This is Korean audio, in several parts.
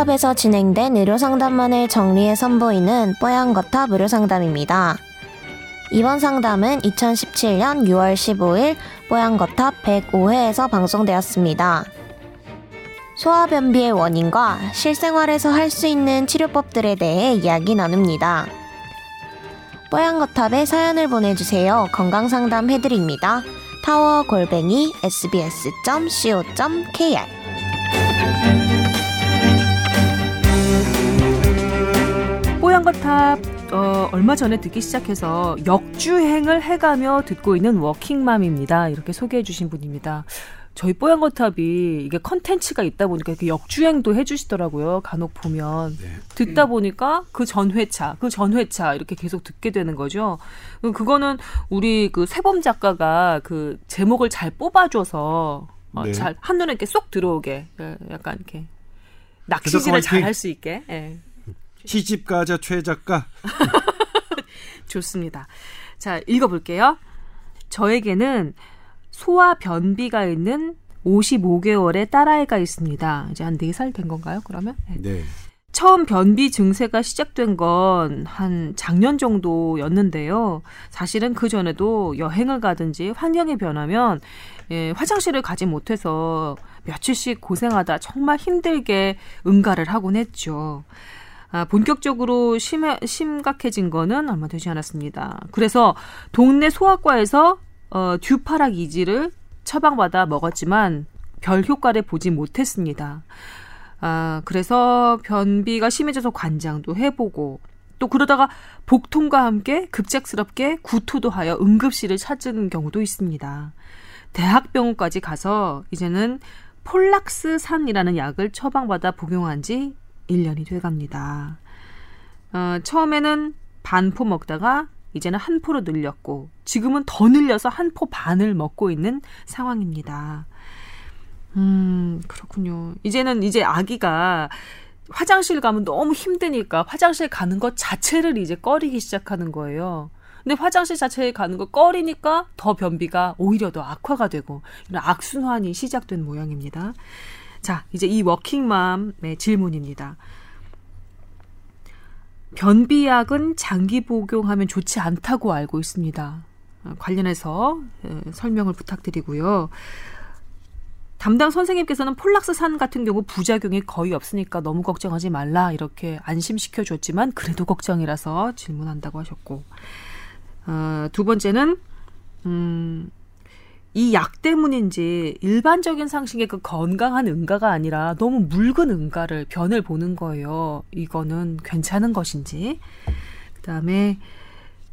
뽀얀거탑에서 진행된 의료상담만을 정리해 선보이는 뽀얀거탑 의료상담입니다. 이번 상담은 2017년 6월 15일 뽀얀거탑 105회에서 방송되었습니다. 소화변비의 원인과 실생활에서 할 수 있는 치료법들에 대해 이야기 나눕니다. 뽀얀거탑에 사연을 보내주세요. 건강상담 해드립니다. 타워 골뱅이 sbs.co.kr 뽀얀거탑 어, 얼마 전에 듣기 시작해서 역주행을 해가며 듣고 있는 워킹맘입니다. 이렇게 소개해 주신 분입니다. 저희 뽀얀거탑이 이게 컨텐츠가 있다 보니까 이렇게 역주행도 해주시더라고요. 간혹 보면 네. 듣다 보니까 그 전회차, 그 전회차 이렇게 계속 듣게 되는 거죠. 그거는 우리 그 세범 작가가 그 제목을 잘 뽑아줘서 어, 네. 잘 한눈에 이렇게 쏙 들어오게 예, 약간 이렇게 낚시질을 잘 할 수 있게. 예. 시집 가자 최 작가. 좋습니다. 자 읽어볼게요. 저에게는 소아 변비가 있는 55개월의 딸아이가 있습니다. 이제 한 4살 된 건가요, 그러면? 네. 네. 처음 변비 증세가 시작된 건 한 작년 정도였는데요. 사실은 그 전에도 여행을 가든지 환경이 변하면 예, 화장실을 가지 못해서 며칠씩 고생하다 정말 힘들게 응가를 하곤 했죠. 아, 본격적으로 심, 심각해진 거는 얼마 되지 않았습니다. 그래서 동네 소아과에서 어, 듀파락 이지를 처방받아 먹었지만 별 효과를 보지 못했습니다. 아, 그래서 변비가 심해져서 관장도 해보고 또 그러다가 복통과 함께 급작스럽게 구토도 하여 응급실을 찾은 경우도 있습니다. 대학병원까지 가서 이제는 폴락스산이라는 약을 처방받아 복용한 지 1년이 돼 갑니다. 어, 처음에는 반포 먹다가 이제는 한 포로 늘렸고 지금은 더 늘려서 한 포 반을 먹고 있는 상황입니다. 음, 그렇군요. 이제는 이제 아기가 화장실 가면 너무 힘드니까 화장실 가는 것 자체를 이제 꺼리기 시작하는 거예요. 근데 화장실 자체에 가는 거 꺼리니까 더 변비가 오히려 더 악화가 되고 이런 악순환이 시작된 모양입니다. 자, 이제 이 워킹맘의 질문입니다. 변비약은 장기 복용하면 좋지 않다고 알고 있습니다. 관련해서 설명을 부탁드리고요. 담당 선생님께서는 폴락스산 같은 경우 부작용이 거의 없으니까 너무 걱정하지 말라 이렇게 안심시켜 줬지만 그래도 걱정이라서 질문한다고 하셨고 어, 두 번째는 음, 이 약 때문인지 일반적인 상식의 그 건강한 응가가 아니라 너무 묽은 응가를 변을 보는 거예요. 이거는 괜찮은 것인지. 그다음에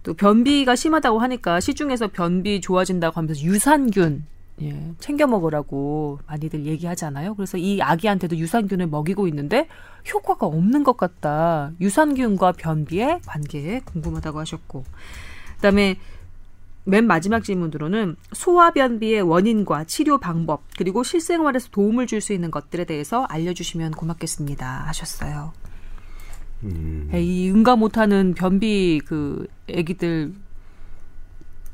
또 변비가 심하다고 하니까 시중에서 변비 좋아진다고 하면서 유산균 예, 챙겨 먹으라고 많이들 얘기하잖아요. 그래서 이 아기한테도 유산균을 먹이고 있는데 효과가 없는 것 같다. 유산균과 변비의 관계 궁금하다고 하셨고. 그다음에 맨 마지막 질문으로는 소화변비의 원인과 치료 방법 그리고 실생활에서 도움을 줄 수 있는 것들에 대해서 알려주시면 고맙겠습니다 하셨어요. 음. 이 응가 못하는 변비 그 아기들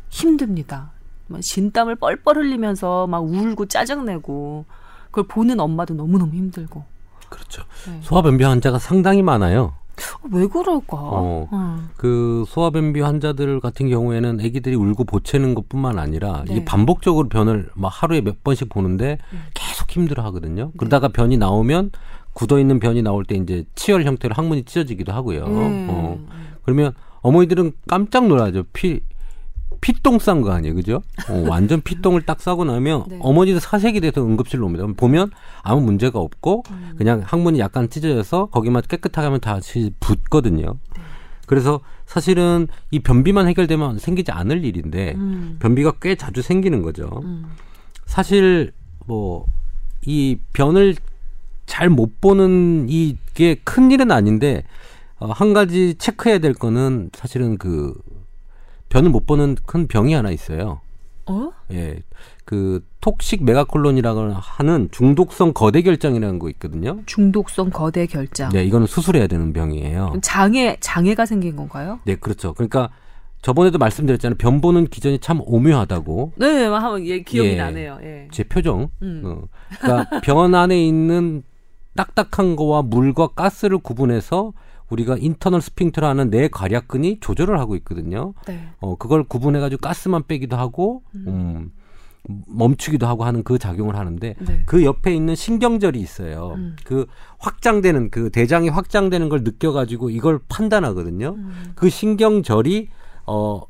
힘듭니다. 진땀을 뻘뻘 흘리면서 막 울고 짜증내고 그걸 보는 엄마도 너무너무 힘들고. 그렇죠. 네. 소화변비 환자가 상당히 많아요. 왜 그럴까? 어, 음. 그 소아변비 환자들 같은 경우에는 아기들이 울고 보채는 것뿐만 아니라 네. 이게 반복적으로 변을 막 하루에 몇 번씩 보는데 음. 계속 힘들어 하거든요. 그러다가 네. 변이 나오면 굳어 있는 변이 나올 때 이제 치열 형태로 항문이 찢어지기도 하고요. 음. 어. 그러면 어머니들은 깜짝 놀라죠. 피 피똥 싼 거 아니에요, 그죠? 어, 완전 피똥을 딱 싸고 나면 네. 어머니도 사색이 돼서 응급실로 옵니다. 보면 아무 문제가 없고 음. 그냥 항문이 약간 찢어져서 거기만 깨끗하게 하면 다시 붓거든요. 네. 그래서 사실은 이 변비만 해결되면 생기지 않을 일인데 음. 변비가 꽤 자주 생기는 거죠. 음. 사실 뭐 이 변을 잘 못 보는 이게 큰 일은 아닌데 어, 한 가지 체크해야 될 거는 사실은 그 변을 못 보는 큰 병이 하나 있어요. 어? 예. 그 toxic megacolon이라고 하는 중독성 거대 결장이라는 거 있거든요. 중독성 거대 결장. 네, 이거는 수술해야 되는 병이에요. 장애 장애가 생긴 건가요? 네, 그렇죠. 그러니까 저번에도 말씀드렸잖아요. 변 보는 기전이 참 오묘하다고. 네, 한 예, 기억이 예, 나네요. 예. 제 표정. 음. 어. 그러니까 병원 안에 있는 딱딱한 거와 물과 가스를 구분해서 우리가 internal sphincter라는 내 괄약근이 조절을 하고 있거든요. 네. 어 그걸 구분해 가지고 가스만 빼기도 하고 음. 음. 멈추기도 하고 하는 그 작용을 하는데 네. 그 옆에 있는 신경절이 있어요. 음. 그 확장되는 그 대장이 확장되는 걸 느껴가지고 이걸 판단하거든요. 음. 그 신경절이 어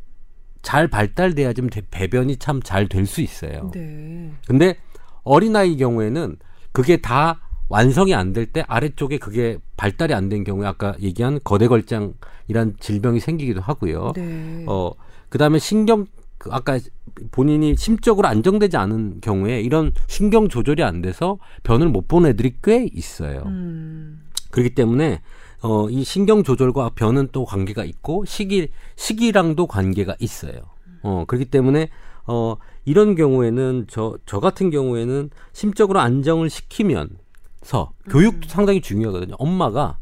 잘 발달돼야 좀 배변이 참 잘 될 수 있어요. 네. 근데 어린아이 경우에는 그게 다 완성이 안 될 때 아래쪽에 그게 발달이 안 된 경우에 아까 얘기한 거대걸장이란 질병이 생기기도 하고요. 네. 어 그다음에 신경 그 아까 본인이 심적으로 안정되지 않은 경우에 이런 신경 조절이 안 돼서 변을 못 보는 애들이 꽤 있어요. 음. 그렇기 때문에 어, 이 신경 조절과 변은 또 관계가 있고 시기 시기랑도 관계가 있어요. 어, 그렇기 때문에 어, 이런 경우에는 저, 저 같은 경우에는 심적으로 안정을 시키면 서 교육도 음. 상당히 중요하거든요. 엄마가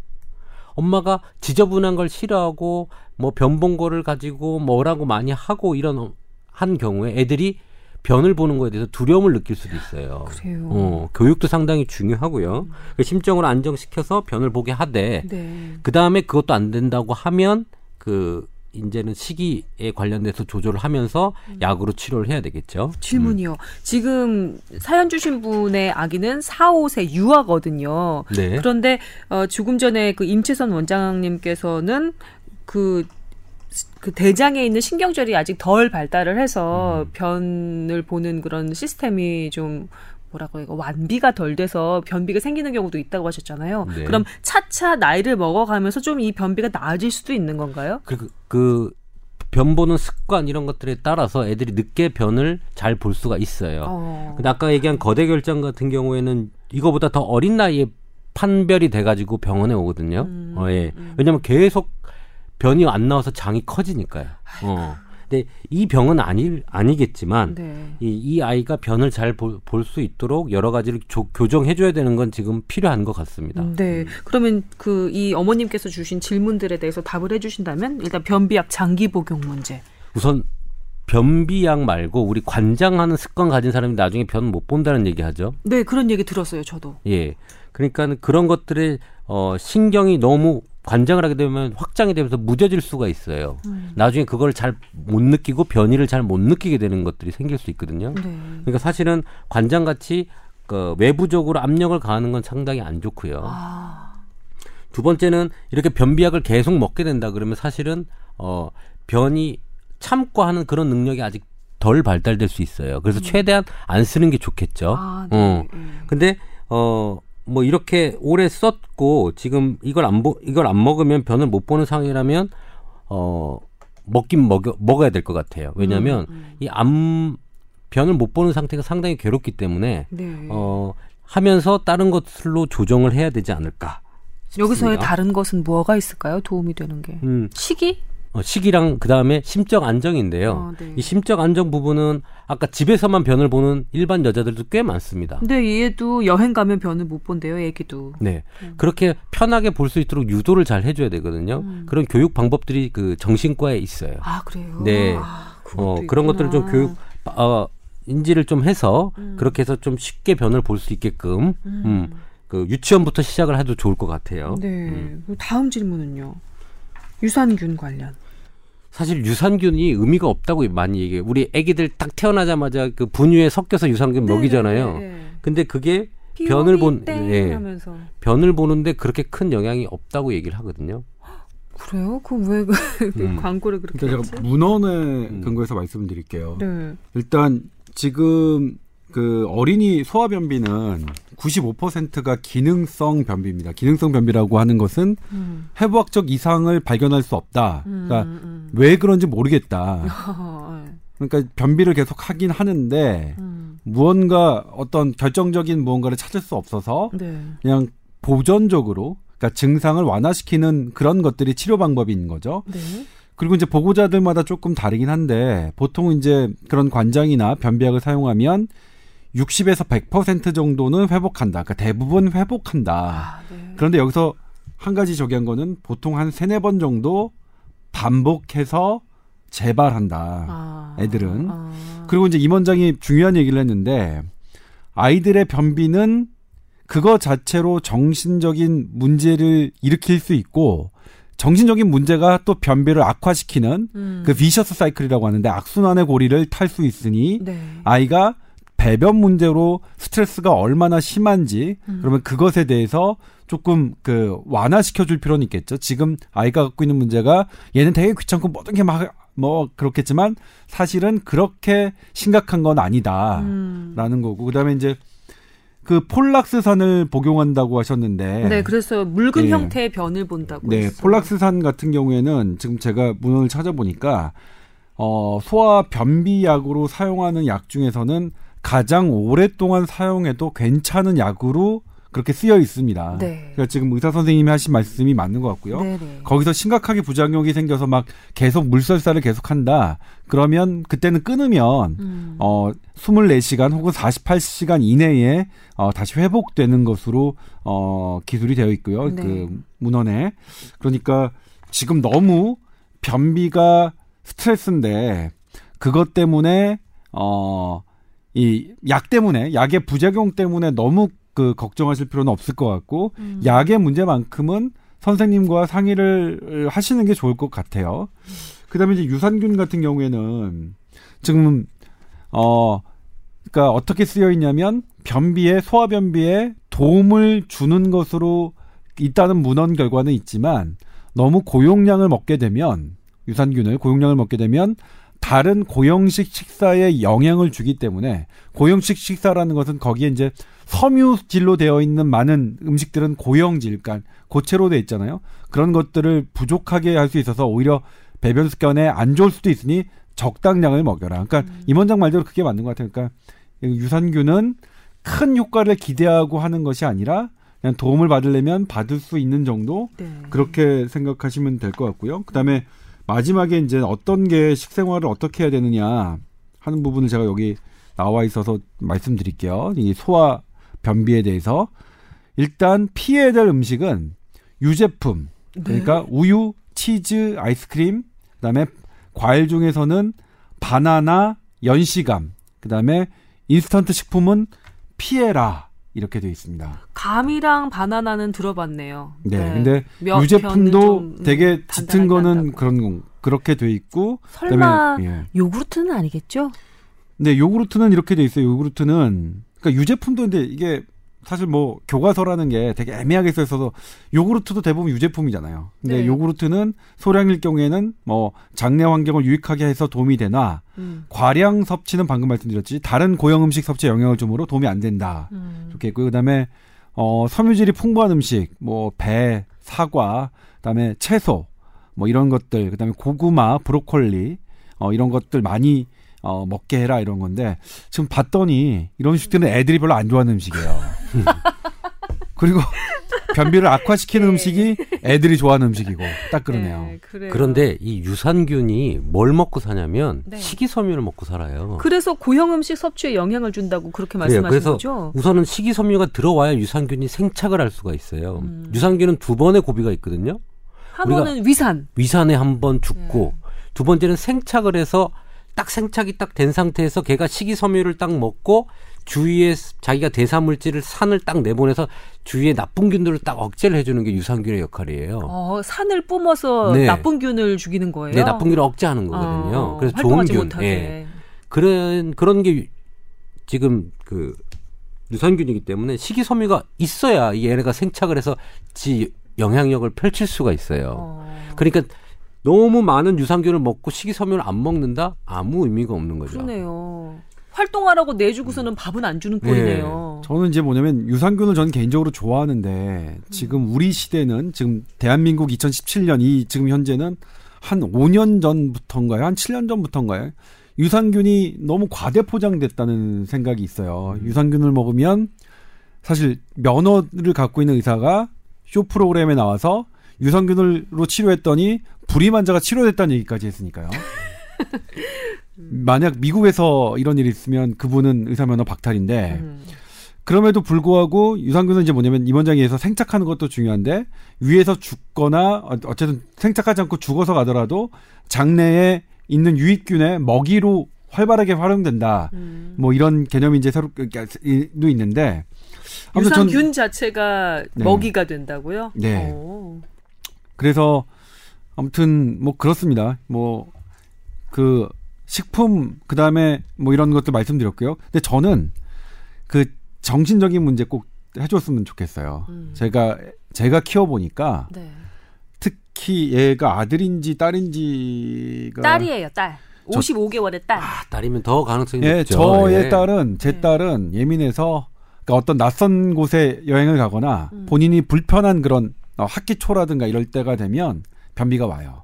엄마가 지저분한 걸 싫어하고 뭐 변본 거를 가지고 뭐라고 많이 하고 이런 한 경우에 애들이 변을 보는 거에 대해서 두려움을 느낄 수도 있어요. 그래요. 어, 교육도 상당히 중요하고요. 음. 심정을 안정시켜서 변을 보게 하되 네. 그 다음에 그것도 안 된다고 하면 그 이제는 시기에 관련돼서 조절을 하면서 음. 약으로 치료를 해야 되겠죠. 질문이요. 음. 지금 사연 주신 분의 아기는 4, 5세 유아거든요. 네. 그런데 어, 조금 전에 그 임채선 원장님께서는 그그 대장에 있는 신경절이 아직 덜 발달을 해서 음. 변을 보는 그런 시스템이 좀 뭐라고 해요? 완비가 덜 돼서 변비가 생기는 경우도 있다고 하셨잖아요. 네. 그럼 차차 나이를 먹어가면서 좀 이 변비가 나아질 수도 있는 건가요? 그, 그, 변 보는 습관 이런 것들에 따라서 애들이 늦게 변을 잘 볼 수가 있어요. 어. 근데 아까 얘기한 거대 결장 같은 경우에는 이거보다 더 어린 나이에 판별이 돼가지고 병원에 오거든요. 음, 어, 예. 음. 왜냐면 계속 변이 안 나와서 장이 커지니까요. 어. 근데 이 병은 아니 아니겠지만 네. 이, 이 아이가 변을 잘 볼 수 있도록 여러 가지를 조, 교정해 줘야 되는 건 지금 필요한 것 같습니다. 네. 음. 그러면 그 이 어머님께서 주신 질문들에 대해서 답을 해 주신다면 일단 변비약 장기 복용 문제. 우선 변비약 말고 우리 관장하는 습관 가진 사람이 나중에 변 못 본다는 얘기 하죠. 네, 그런 얘기 들었어요, 저도. 예. 그러니까 그런 것들에 어 신경이 너무 관장을 하게 되면 확장이 되면서 무뎌질 수가 있어요. 음. 나중에 그걸 잘 못 느끼고 변이를 잘 못 느끼게 되는 것들이 생길 수 있거든요. 네. 그러니까 사실은 관장 같이 그 외부적으로 압력을 가하는 건 상당히 안 좋고요. 아. 두 번째는 이렇게 변비약을 계속 먹게 된다 그러면 사실은 어 변이 참고 하는 그런 능력이 아직 덜 발달될 수 있어요. 그래서 음. 최대한 안 쓰는 게 좋겠죠. 아, 네. 어. 음. 근데 어 뭐 이렇게 오래 썼고 지금 이걸 안 보, 이걸 안 먹으면 변을 못 보는 상황이라면 어 먹긴 먹여 먹어야 될 것 같아요. 왜냐하면 음, 음. 이암 변을 못 보는 상태가 상당히 괴롭기 때문에 네. 어 하면서 다른 것들로 조정을 해야 되지 않을까. 싶습니다. 여기서의 다른 것은 뭐가 있을까요? 도움이 되는 게 음. 시기? 어, 시기랑 그 다음에 심적 안정인데요. 어, 네. 이 심적 안정 부분은 아까 집에서만 변을 보는 일반 여자들도 꽤 많습니다. 근데 얘도 여행 가면 변을 못 본대요, 애기도. 네. 음. 그렇게 편하게 볼 수 있도록 유도를 잘 해줘야 되거든요. 음. 그런 교육 방법들이 그 정신과에 있어요. 아, 그래요? 네. 아, 어, 그런 것들을 좀 교육, 어, 인지를 좀 해서 음. 그렇게 해서 좀 쉽게 변을 볼 수 있게끔, 음. 음. 그 유치원부터 시작을 해도 좋을 것 같아요. 네. 음. 다음 질문은요. 유산균 관련. 사실 유산균이 의미가 없다고 많이 얘기해요. 우리 아기들 딱 태어나자마자 그 분유에 섞여서 유산균 네, 먹이잖아요. 네, 네. 근데 그게 변을 본 예. 하면서. 변을 보는데 그렇게 큰 영향이 없다고 얘기를 하거든요. 그래요? 그럼 왜그 음. 광고를 그렇게 그러니까 제가 문헌에 음. 근거해서 말씀드릴게요. 네. 일단 지금 그 어린이 소아변비는 95%가 기능성 변비입니다. 기능성 변비라고 하는 것은 음. 해부학적 이상을 발견할 수 없다. 음, 그러니까 음. 왜 그런지 모르겠다. 네. 그러니까 변비를 계속 하긴 하는데 음. 무언가 어떤 결정적인 무언가를 찾을 수 없어서 네. 그냥 보전적으로 그러니까 증상을 완화시키는 그런 것들이 치료 방법인 거죠. 네. 그리고 이제 보고자들마다 조금 다르긴 한데 보통 이제 그런 관장이나 변비약을 사용하면 60에서 100% 정도는 회복한다. 그러니까 대부분 회복한다. 아, 네. 그런데 여기서 한 가지 저기 한 거는 보통 한 세네 번 정도 반복해서 재발한다. 아, 애들은. 아. 그리고 이제 임 원장이 중요한 얘기를 했는데 아이들의 변비는 그거 자체로 정신적인 문제를 일으킬 수 있고 정신적인 문제가 또 변비를 악화시키는 음. 그 비셔스 사이클이라고 하는데 악순환의 고리를 탈 수 있으니 네. 아이가 배변 문제로 스트레스가 얼마나 심한지 음. 그러면 그것에 대해서 조금 그 완화시켜 줄 필요는 있겠죠. 지금 아이가 갖고 있는 문제가 얘는 되게 귀찮고 모든 게 막 뭐 그렇겠지만 사실은 그렇게 심각한 건 아니다라는 음. 거고 그다음에 이제 그 폴락스산을 복용한다고 하셨는데 네 그래서 묽은 네. 형태의 변을 본다고 네 했어요. 폴락스산 같은 경우에는 지금 제가 문헌을 찾아보니까 어 소아 변비약으로 사용하는 약 중에서는 가장 오랫동안 사용해도 괜찮은 약으로 그렇게 쓰여 있습니다. 네. 그러니까 지금 의사 선생님이 하신 말씀이 맞는 것 같고요. 네네. 네. 거기서 심각하게 부작용이 생겨서 막 계속 물설사를 계속한다. 그러면 그때는 끊으면 음. 어 24시간 혹은 48시간 이내에 어 다시 회복되는 것으로 어 기술이 되어 있고요. 네. 그 문헌에. 그러니까 지금 너무 변비가 스트레스인데 그것 때문에 어 이 약 때문에 약의 부작용 때문에 너무 그 걱정하실 필요는 없을 것 같고 음. 약의 문제만큼은 선생님과 상의를 하시는 게 좋을 것 같아요. 음. 그다음에 이제 유산균 같은 경우에는 지금 어 그러니까 어떻게 쓰여 있냐면 변비에 소화 변비에 도움을 주는 것으로 있다는 문헌 결과는 있지만 너무 고용량을 먹게 되면 유산균을 고용량을 먹게 되면 다른 고형식 식사에 영향을 주기 때문에 고형식 식사라는 것은 거기에 이제 섬유질로 되어 있는 많은 음식들은 고형질, 그러니까 고체로 되어 있잖아요. 그런 것들을 부족하게 할 수 있어서 오히려 배변 습관에 안 좋을 수도 있으니 적당량을 먹여라. 그러니까 음. 임원장 말대로 그게 맞는 것 같아요. 그러니까 유산균은 큰 효과를 기대하고 하는 것이 아니라 그냥 도움을 받으려면 받을 수 있는 정도 네. 그렇게 생각하시면 될 것 같고요. 그다음에 마지막에 이제 어떤 게 식생활을 어떻게 해야 되느냐 하는 부분을 제가 여기 나와 있어서 말씀드릴게요. 이 소화 변비에 대해서 일단 피해야 될 음식은 유제품 그러니까 네. 우유, 치즈, 아이스크림 그다음에 과일 중에서는 바나나, 연시감 그다음에 인스턴트 식품은 피해라 이렇게 되어 있습니다. 감이랑 바나나는 들어봤네요. 네, 네. 근데 유제품도 되게 짙은 거는 그런 그렇게 돼 있고 설마 그다음에, 예. 요구르트는 아니겠죠? 네, 요구르트는 이렇게 돼 있어요. 요구르트는 그러니까 유제품도 근데 이게 사실 뭐 교과서라는 게 되게 애매하게 써 있어서 요구르트도 대부분 유제품이잖아요. 근데 네. 요구르트는 소량일 경우에는 뭐 장내 환경을 유익하게 해서 도움이 되나 음. 과량 섭취는 방금 말씀드렸지 다른 고형 음식 섭취에 영향을 주므로 도움이 안 된다. 음. 이렇게 있고 그다음에 어 섬유질이 풍부한 음식 뭐 배, 사과, 그다음에 채소 뭐 이런 것들 그다음에 고구마, 브로콜리 어 이런 것들 많이 어, 먹게 해라 이런 건데 지금 봤더니 이런 음식들은 애들이 별로 안 좋아하는 음식이에요. 그리고 변비를 악화시키는 네. 음식이 애들이 좋아하는 음식이고 딱 그러네요. 네, 그런데 이 유산균이 뭘 먹고 사냐면 네. 식이섬유를 먹고 살아요. 그래서 고형 음식 섭취에 영향을 준다고 그렇게 말씀하신 그래서 거죠? 우선은 식이섬유가 들어와야 유산균이 생착을 할 수가 있어요. 음. 유산균은 두 번의 고비가 있거든요. 한 번은 위산. 위산에 한 번 죽고 네. 두 번째는 생착을 해서 딱 생착이 딱 된 상태에서 걔가 식이섬유를 딱 먹고 주위에 자기가 대사 물질을 산을 딱 내보내서 주위에 나쁜 균들을 딱 억제를 해주는 게 유산균의 역할이에요. 어, 산을 뿜어서 네. 나쁜 균을 죽이는 거예요. 네, 나쁜 균을 억제하는 거거든요. 어, 그래서 좋은 균. 못하게. 예. 그런 그런 게 지금 그 유산균이기 때문에 식이섬유가 있어야 이 얘네가 생착을 해서 지 영향력을 펼칠 수가 있어요. 어. 그러니까 너무 많은 유산균을 먹고 식이섬유를 안 먹는다? 아무 의미가 없는 거죠. 그러네요. 활동하라고 내주고서는 밥은 안 주는 꼴이네요. 네. 저는 이제 뭐냐면 유산균을 저는 개인적으로 좋아하는데 지금 우리 시대는 지금 대한민국 2017년 이 지금 현재는 한 5년 전부터인가요? 한 7년 전부터인가요? 유산균이 너무 과대 포장됐다는 생각이 있어요. 음. 유산균을 먹으면 사실 면허를 갖고 있는 의사가 쇼 프로그램에 나와서 유산균으로 치료했더니 불임 환자가 치료됐다는 얘기까지 했으니까요. 만약 미국에서 이런 일이 있으면 그분은 의사 면허 박탈인데 음. 그럼에도 불구하고 유산균은 이제 뭐냐면 임원장에서 생착하는 것도 중요한데 위에서 죽거나 어, 어쨌든 생착하지 않고 죽어서 가더라도 장내에 있는 유익균의 먹이로 활발하게 활용된다. 음. 뭐 이런 개념이 이제 새로 도 있는데 유산균 전, 자체가 네. 먹이가 된다고요? 네. 오. 그래서 아무튼 뭐 그렇습니다. 뭐 그 식품 그다음에 뭐 이런 것들 말씀드렸고요. 근데 저는 그 정신적인 문제 꼭 해줬으면 좋겠어요. 음. 제가 제가 키워 보니까 네. 특히 얘가 아들인지 딸인지가 딸이에요, 딸. 55개월의 딸. 아, 딸이면 더 가능성이 예, 높죠. 저의 예. 딸은 제 네. 딸은 예민해서 그러니까 어떤 낯선 곳에 여행을 가거나 음. 본인이 불편한 그런 어, 학기 초라든가 이럴 때가 되면 변비가 와요.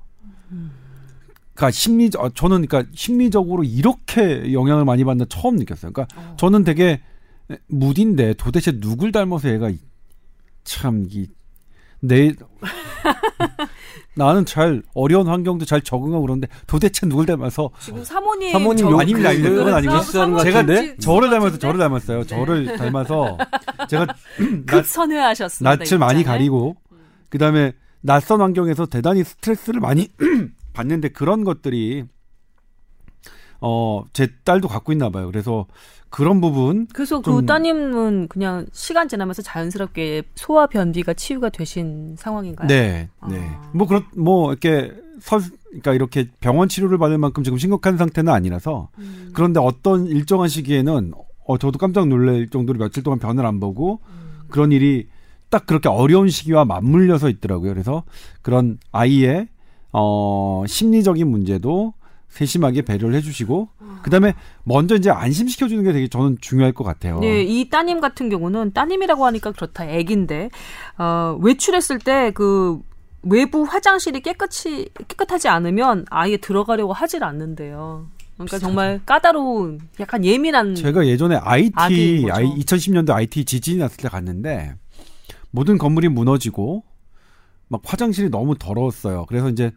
음. 그러니까 심리 적 어, 저는 그러니까 심리적으로 이렇게 영향을 많이 받는 처음 느꼈어요. 그러니까 어. 저는 되게 무딘데 도대체 누굴 닮아서 얘가 참이 내 나는 잘 어려운 환경도 잘 적응하고 그러는데 도대체 누굴 닮아서 지금 사모님 사모님 저, 아닙니다 이건 아니고 제가 저를 닮아서 저를 닮았어요 네. 저를 닮아서 제가 급선회하셨습니다 낯을 많이 가리고 그다음에 낯선 환경에서 대단히 스트레스를 많이 받는데 그런 것들이 어 제 딸도 갖고 있나 봐요 그래서 그런 부분. 그래서 그 따님은 그냥 시간 지나면서 자연스럽게 소화 변비가 치유가 되신 상황인가요? 네, 네. 아. 뭐 그렇 뭐 이렇게 서 그러니까 이렇게 병원 치료를 받을 만큼 지금 심각한 상태는 아니라서 음. 그런데 어떤 일정한 시기에는 어 저도 깜짝 놀랄 정도로 며칠 동안 변을 안 보고 음. 그런 일이 딱 그렇게 어려운 시기와 맞물려서 있더라고요. 그래서 그런 아이의 어 심리적인 문제도 세심하게 배려를 해주시고 그다음에 먼저 이제 안심시켜 주는 게 되게 저는 중요할 것 같아요. 네, 이 따님 같은 경우는 따님이라고 하니까 그렇다. 애긴데 어, 외출했을 때그 외부 화장실이 깨끗이 깨끗하지 않으면 아예 들어가려고 하질 않는데요. 그러니까 정말 까다로운 약간 예민한 제가 예전에 IT 아이 2010년도 IT 지진이 났을 때 갔는데 모든 건물이 무너지고 막 화장실이 너무 더러웠어요. 그래서 이제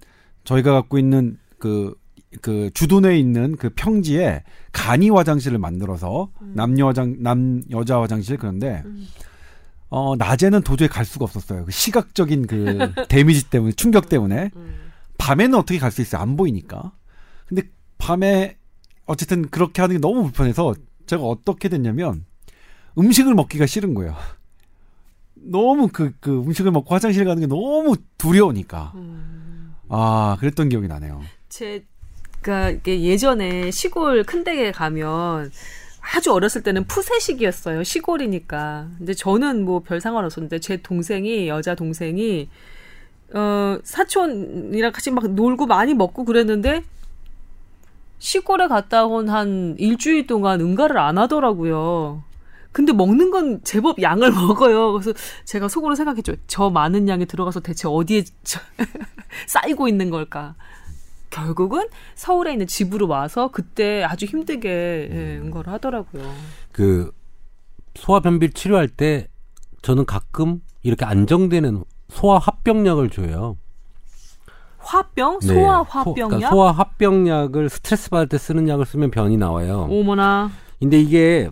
저희가 갖고 있는 그그 주둔에 있는 그 평지에 간이 화장실을 만들어서 음. 남녀 화장 남 여자 화장실 그런데 음. 어 낮에는 도저히 갈 수가 없었어요. 그 시각적인 그 데미지 때문에 충격 때문에 음. 밤에는 어떻게 갈 수 있어요? 안 보이니까. 근데 밤에 어쨌든 그렇게 하는 게 너무 불편해서 제가 어떻게 됐냐면 음식을 먹기가 싫은 거예요. 너무 그, 그 음식을 먹고 화장실 가는 게 너무 두려우니까. 음. 아, 그랬던 기억이 나네요. 제 그러니까 예전에 시골 큰 댁에 가면 아주 어렸을 때는 푸세식이었어요. 시골이니까. 근데 저는 뭐 별 상관 없었는데 제 동생이 여자 동생이 어 사촌이랑 같이 막 놀고 많이 먹고 그랬는데 시골에 갔다 온 한 일주일 동안 응가를 안 하더라고요. 근데 먹는 건 제법 양을 먹어요. 그래서 제가 속으로 생각했죠. 저 많은 양이 들어가서 대체 어디에 쌓이고 있는 걸까? 결국은 서울에 있는 집으로 와서 그때 아주 힘들게 예, 음. 응거를 하더라고요. 그 소화변비 치료할 때 저는 가끔 이렇게 안정되는 소화 합병약을 줘요. 화병? 네. 소화 화병약? 소, 그러니까 소화 합병약을 스트레스 받을 때 쓰는 약을 쓰면 변이 나와요. 오머나. 근데 이게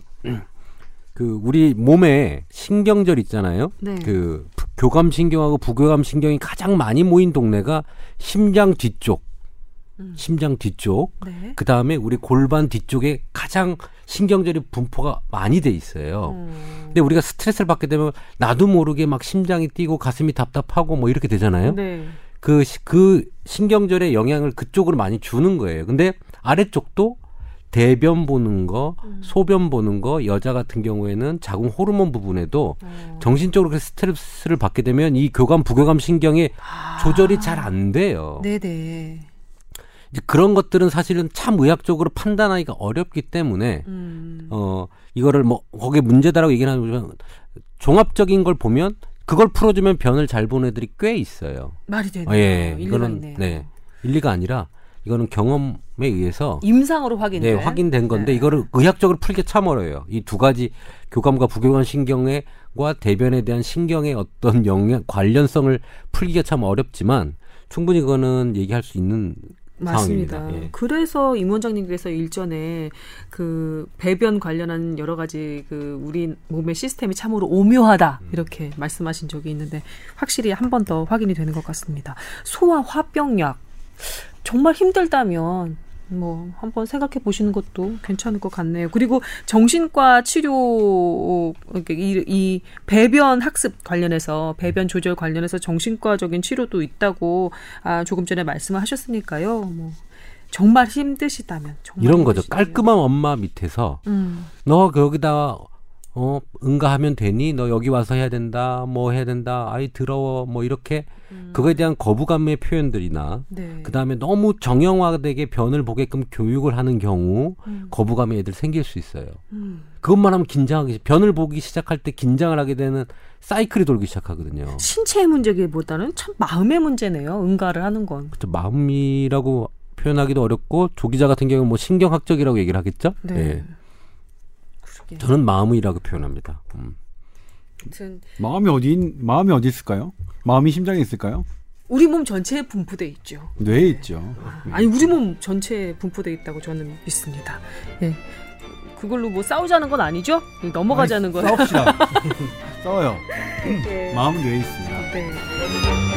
그 우리 몸에 신경절 있잖아요. 네. 그 교감 신경하고 부교감 신경이 가장 많이 모인 동네가 심장 뒤쪽. 음. 심장 뒤쪽, 네. 그 다음에 우리 골반 뒤쪽에 가장 신경절이 분포가 많이 돼 있어요. 음. 근데 우리가 스트레스를 받게 되면 나도 모르게 막 심장이 뛰고 가슴이 답답하고 뭐 이렇게 되잖아요. 네. 그, 그 신경절의 영향을 그쪽으로 많이 주는 거예요. 근데 아래쪽도 대변 보는 거, 음. 소변 보는 거, 여자 같은 경우에는 자궁 호르몬 부분에도 어. 정신적으로 그 스트레스를 받게 되면 이 교감, 부교감 신경의 아. 조절이 잘 안 돼요. 네네. 이제 그런 것들은 사실은 참 의학적으로 판단하기가 어렵기 때문에 음. 어 이거를 뭐 거기에 문제다라고 얘기는 하지만 종합적인 걸 보면 그걸 풀어주면 변을 잘 보는 애들이 꽤 있어요. 말이 되네요. 어, 예, 이거는 있네요. 네 일리가 아니라 이거는 경험에 의해서 임상으로 확인된 네, 확인된 건데 네. 이거를 의학적으로 풀기 참 어려워요. 이 두 가지 교감과 부교감 신경과 대변에 대한 신경의 어떤 영향 관련성을 풀기가 참 어렵지만 충분히 그거는 얘기할 수 있는 맞습니다. 예. 그래서 임 원장님께서 일전에 그 배변 관련한 여러 가지 그 우리 몸의 시스템이 참으로 오묘하다 음. 이렇게 말씀하신 적이 있는데 확실히 한 번 더 확인이 되는 것 같습니다. 소화 화병약 정말 힘들다면 뭐 한번 생각해 보시는 것도 괜찮을 것 같네요. 그리고 정신과 치료 이, 이 배변 학습 관련해서 배변 조절 관련해서 정신과적인 치료도 있다고 아, 조금 전에 말씀을 하셨으니까요. 뭐 정말 힘드시다면 정말 이런 거죠. 깔끔한 엄마 밑에서 음. 너 거기다 어 응가하면 되니 너 여기 와서 해야 된다 뭐 해야 된다 아이 더러워 뭐 이렇게 음. 그거에 대한 거부감의 표현들이나 네. 그다음에 너무 정형화되게 변을 보게끔 교육을 하는 경우 음. 거부감이 애들 생길 수 있어요. 음. 그것만 하면 긴장하기 변을 보기 시작할 때 긴장을 하게 되는 사이클이 돌기 시작하거든요. 신체의 문제기보다는 참 마음의 문제네요. 응가를 하는 건. 그렇죠. 마음이라고 표현하기도 어렵고 조기자 같은 경우는 뭐 신경학적이라고 얘기를 하겠죠. 네. 네. 저는 마음이라고 표현합니다. 음. 마음이 어디 마음이 어디 있을까요? 마음이 심장에 있을까요? 우리 몸 전체에 분포돼 있죠. 뇌에 있죠. 아니 우리 몸 전체에 분포돼 있다고 저는 믿습니다. 예. 그걸로 뭐 싸우자는 건 아니죠? 넘어가자는 거예요. 싸웁시다. 싸워요. 네. 마음은 뇌에 있습니다. 네.